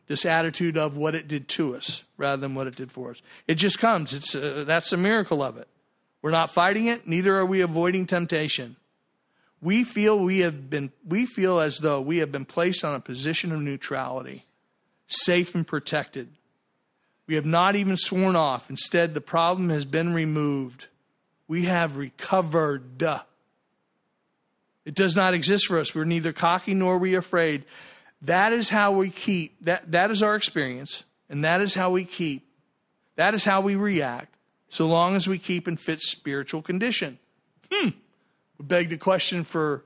This attitude of what it did to us rather than what it did for us. It just comes. It's uh, that's a miracle of it. We're not fighting it. Neither are we avoiding temptation. We feel we have been. We feel as though we have been placed on a position of neutrality safe and protected. We have not even sworn off. Instead, the problem has been removed. We have recovered. It does not exist for us. We're neither cocky nor we afraid. That is how we keep, that, that is our experience, and that is how we keep, that is how we react, so long as we keep in fit spiritual condition. Hmm. Would beg the question for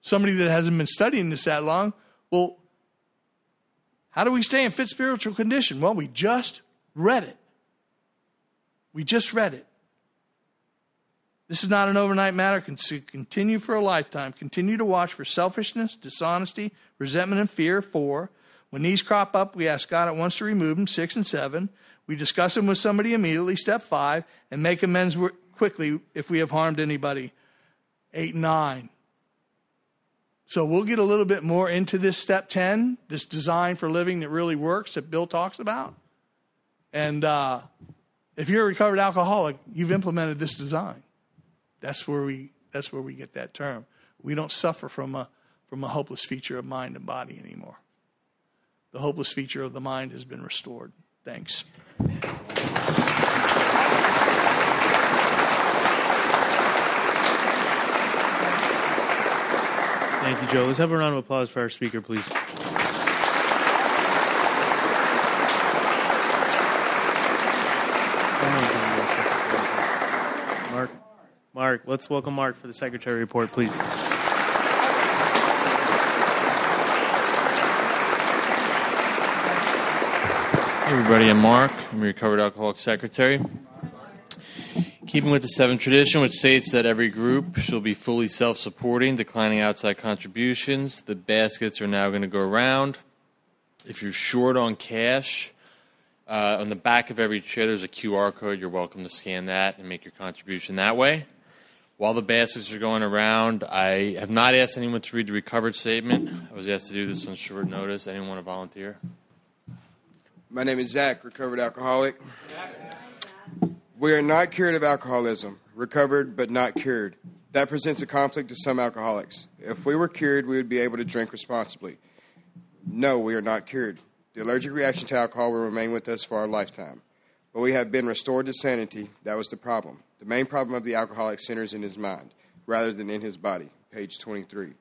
somebody that hasn't been studying this that long. Well, how do we stay in fit spiritual condition? Well, we just read it. We just read it. This is not an overnight matter. Continue for a lifetime. Continue to watch for selfishness, dishonesty, resentment, and fear. Four. When these crop up, we ask God at once to remove them. Six and seven. We discuss them with somebody immediately. Step five. And make amends quickly if we have harmed anybody. Eight and nine. So we'll get a little bit more into this step 10, this design for living that really works that Bill talks about. And uh, if you're a recovered alcoholic, you've implemented this design. That's where we that's where we get that term. We don't suffer from a from a hopeless feature of mind and body anymore. The hopeless feature of the mind has been restored. Thanks. Thank you, Joe. Let's have a round of applause for our speaker, please. Oh, Mark, Mark, let's welcome Mark for the secretary report, please. Hey everybody, I'm Mark. I'm your recovered alcoholic secretary. Keeping with the seven tradition, which states that every group shall be fully self supporting, declining outside contributions, the baskets are now going to go around. If you're short on cash, Uh, on the back of every chair, there's a QR code. You're welcome to scan that and make your contribution that way. While the baskets are going around, I have not asked anyone to read the recovered statement. I was asked to do this on short notice. Anyone want to volunteer? My name is Zach, recovered alcoholic. We are not cured of alcoholism, recovered but not cured. That presents a conflict to some alcoholics. If we were cured, we would be able to drink responsibly. No, we are not cured. The allergic reaction to alcohol will remain with us for our lifetime. But we have been restored to sanity. That was the problem. The main problem of the alcoholic centers in his mind rather than in his body. Page 23.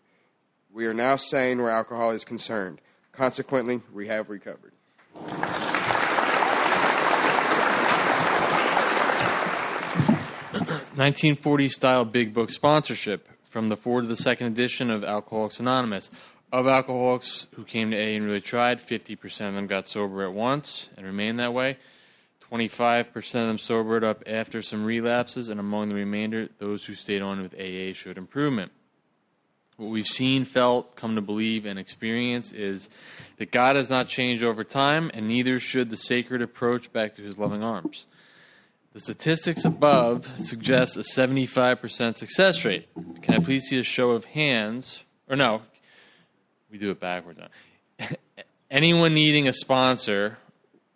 We are now sane where alcohol is concerned. Consequently, we have recovered. 1940 style big book sponsorship from the foreword to the second edition of Alcoholics Anonymous. Of alcoholics who came to A and really tried, 50% of them got sober at once and remained that way. 25% of them sobered up after some relapses, and among the remainder, those who stayed on with AA showed improvement. What we've seen, felt, come to believe, and experience is that God has not changed over time, and neither should the sacred approach back to his loving arms. The statistics above suggest a 75% success rate. Can I please see a show of hands? Or no, we do it backwards. now. *laughs* Anyone needing a sponsor,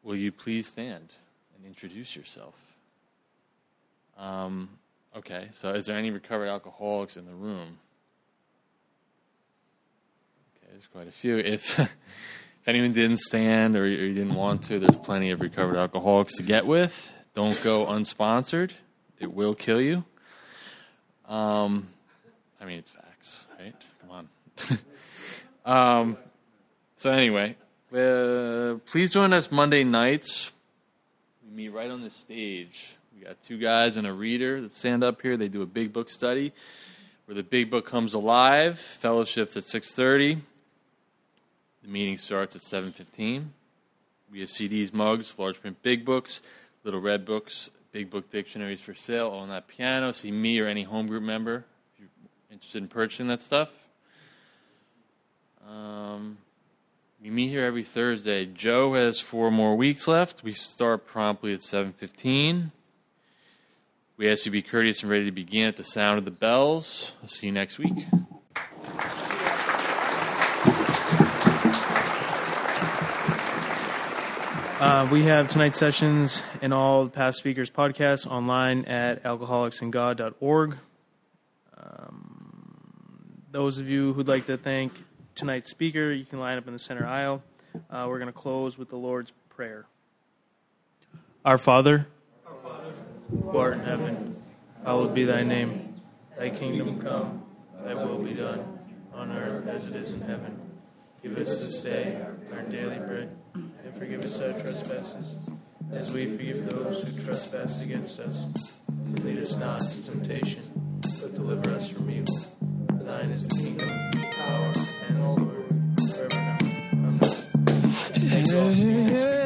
will you please stand and introduce yourself? Um, okay, so is there any recovered alcoholics in the room? Okay, there's quite a few. If, *laughs* if anyone didn't stand or you or you didn't want to, there's plenty of recovered alcoholics to get with. Don't go unsponsored. It will kill you. Um, I mean, it's facts, right? Come on. *laughs* um, so anyway, uh, please join us Monday nights. We meet right on the stage. We got two guys and a reader that stand up here. They do a big book study where the big book comes alive. Fellowships at 6:30. The meeting starts at 7:15. We have CDs, mugs, large print big books, little red books, big book dictionaries for sale on that piano. See me or any home group member if you're interested in purchasing that stuff. Um, we meet here every Thursday. Joe has four more weeks left. We start promptly at 7:15. We ask you to be courteous and ready to begin at the sound of the bells. I'll see you next week. Uh, we have tonight's sessions and all past speakers' podcasts online at alcoholicsandgod.org. Um, those of you who'd like to thank tonight's speaker, you can line up in the center aisle. Uh, we're going to close with the Lord's Prayer. Our Father, who art in heaven, hallowed be thy name. Thy kingdom come, thy will be done, on earth as it is in heaven. Give us this day our daily bread, forgive us our trespasses, as we forgive those who trespass against us. And lead us not into temptation, but deliver us from evil. For thine is the kingdom, power, and glory, forever and ever. Amen.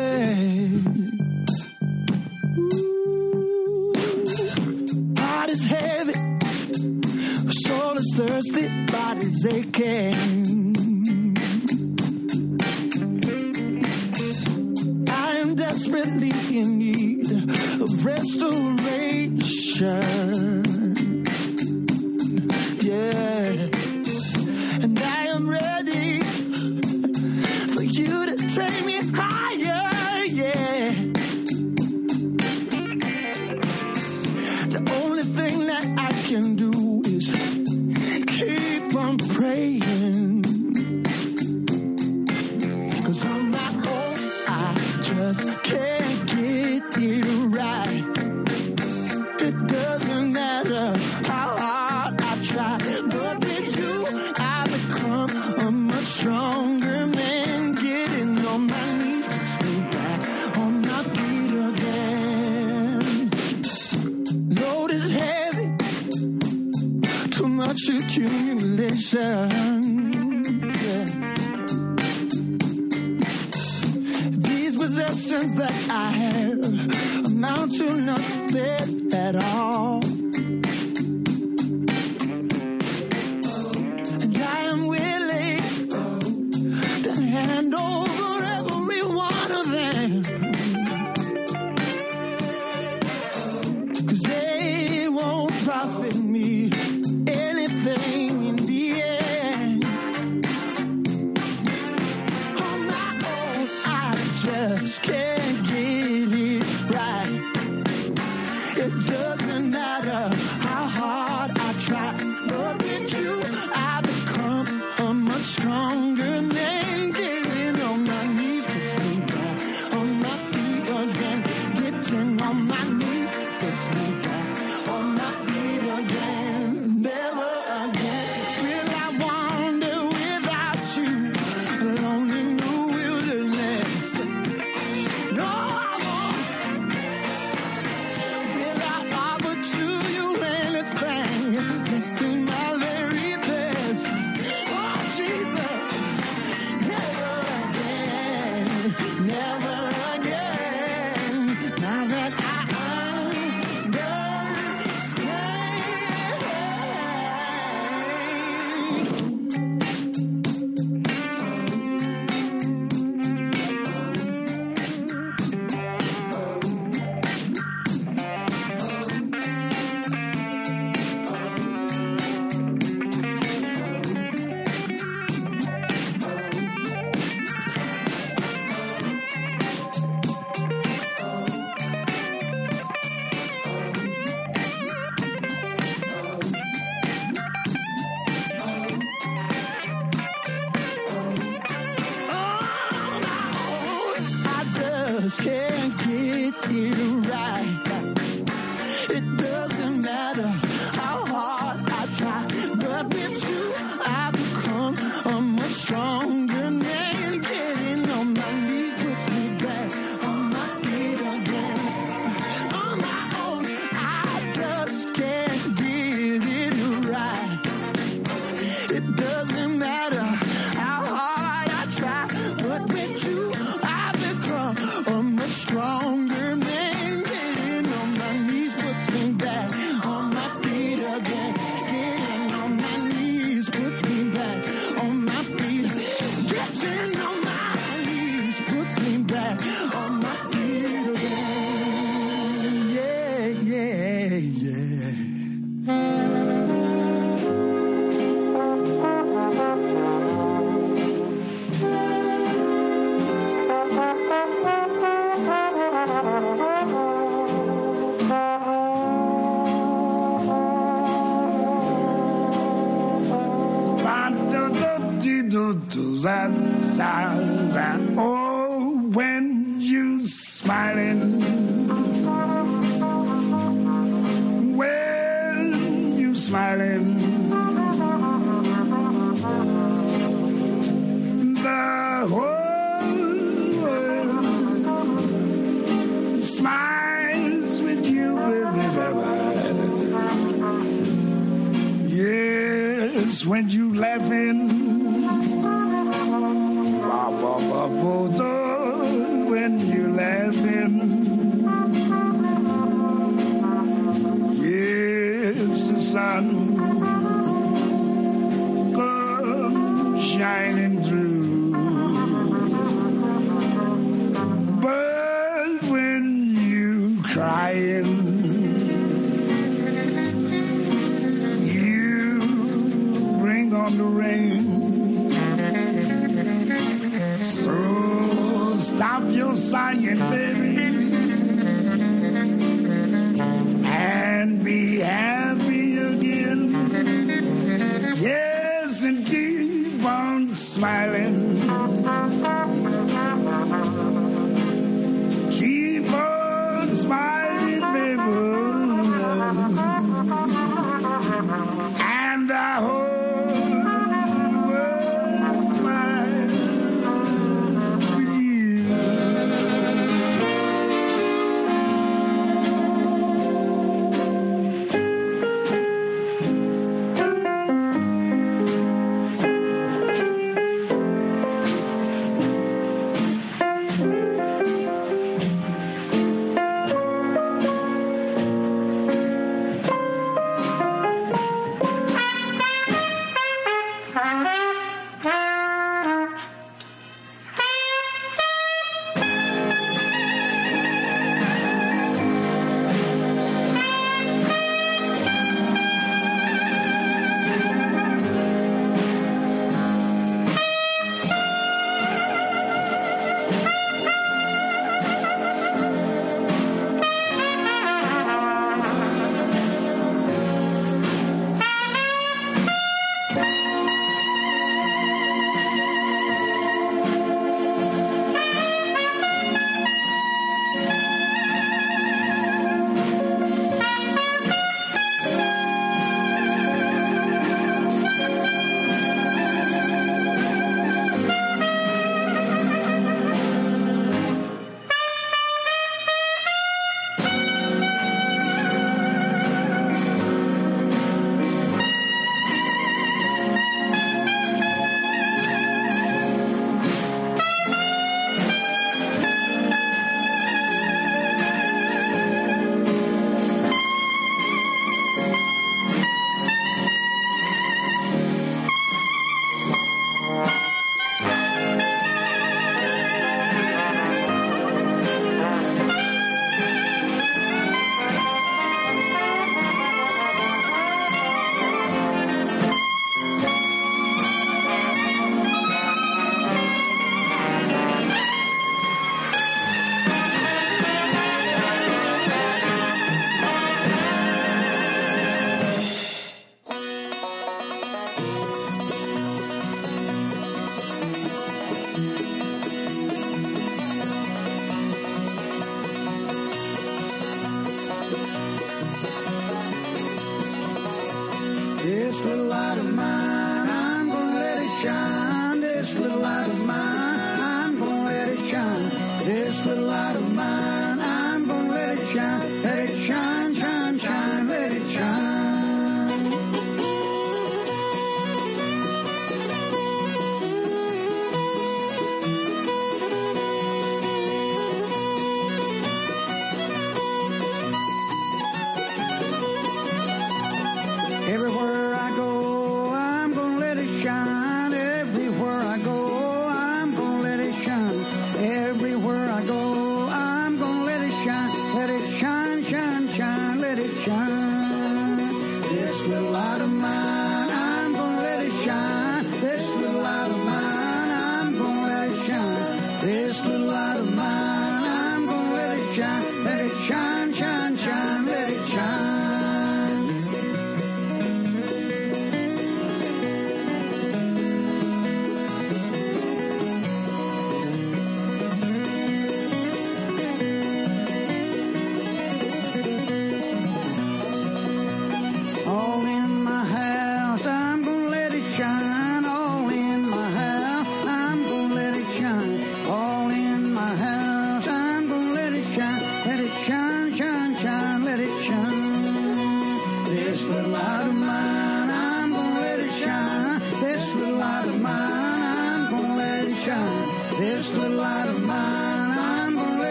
Of It's me bad. smiling. The whole world smiles with you, baby, baby. Yes, when you laughing.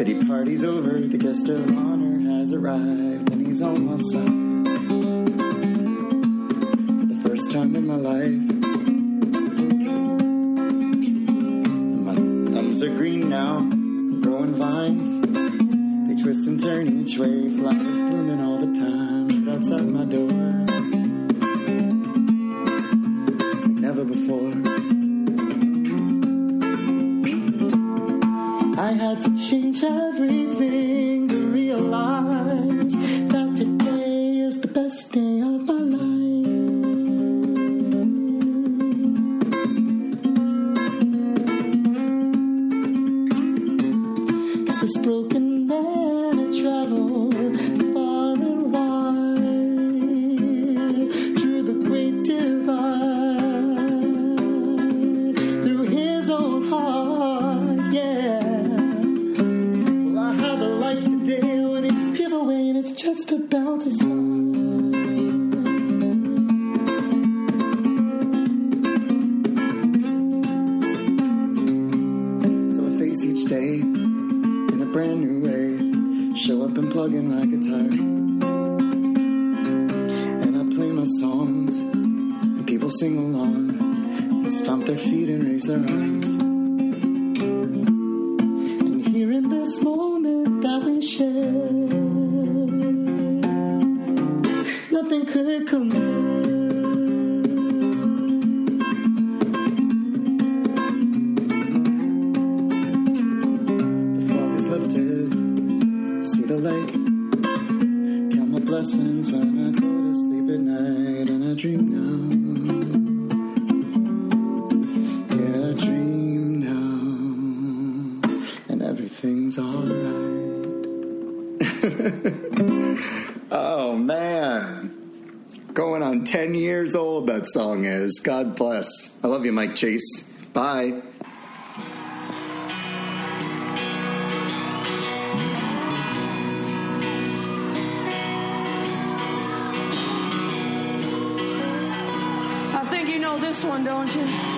Pity party's over, the guest of honor has arrived, and he's almost up. For the first time in my life. My thumbs are green now, growing vines. They twist and turn each way, flowers blooming all the time, right outside my door. Mike Chase. Bye. I think you know this one, don't you?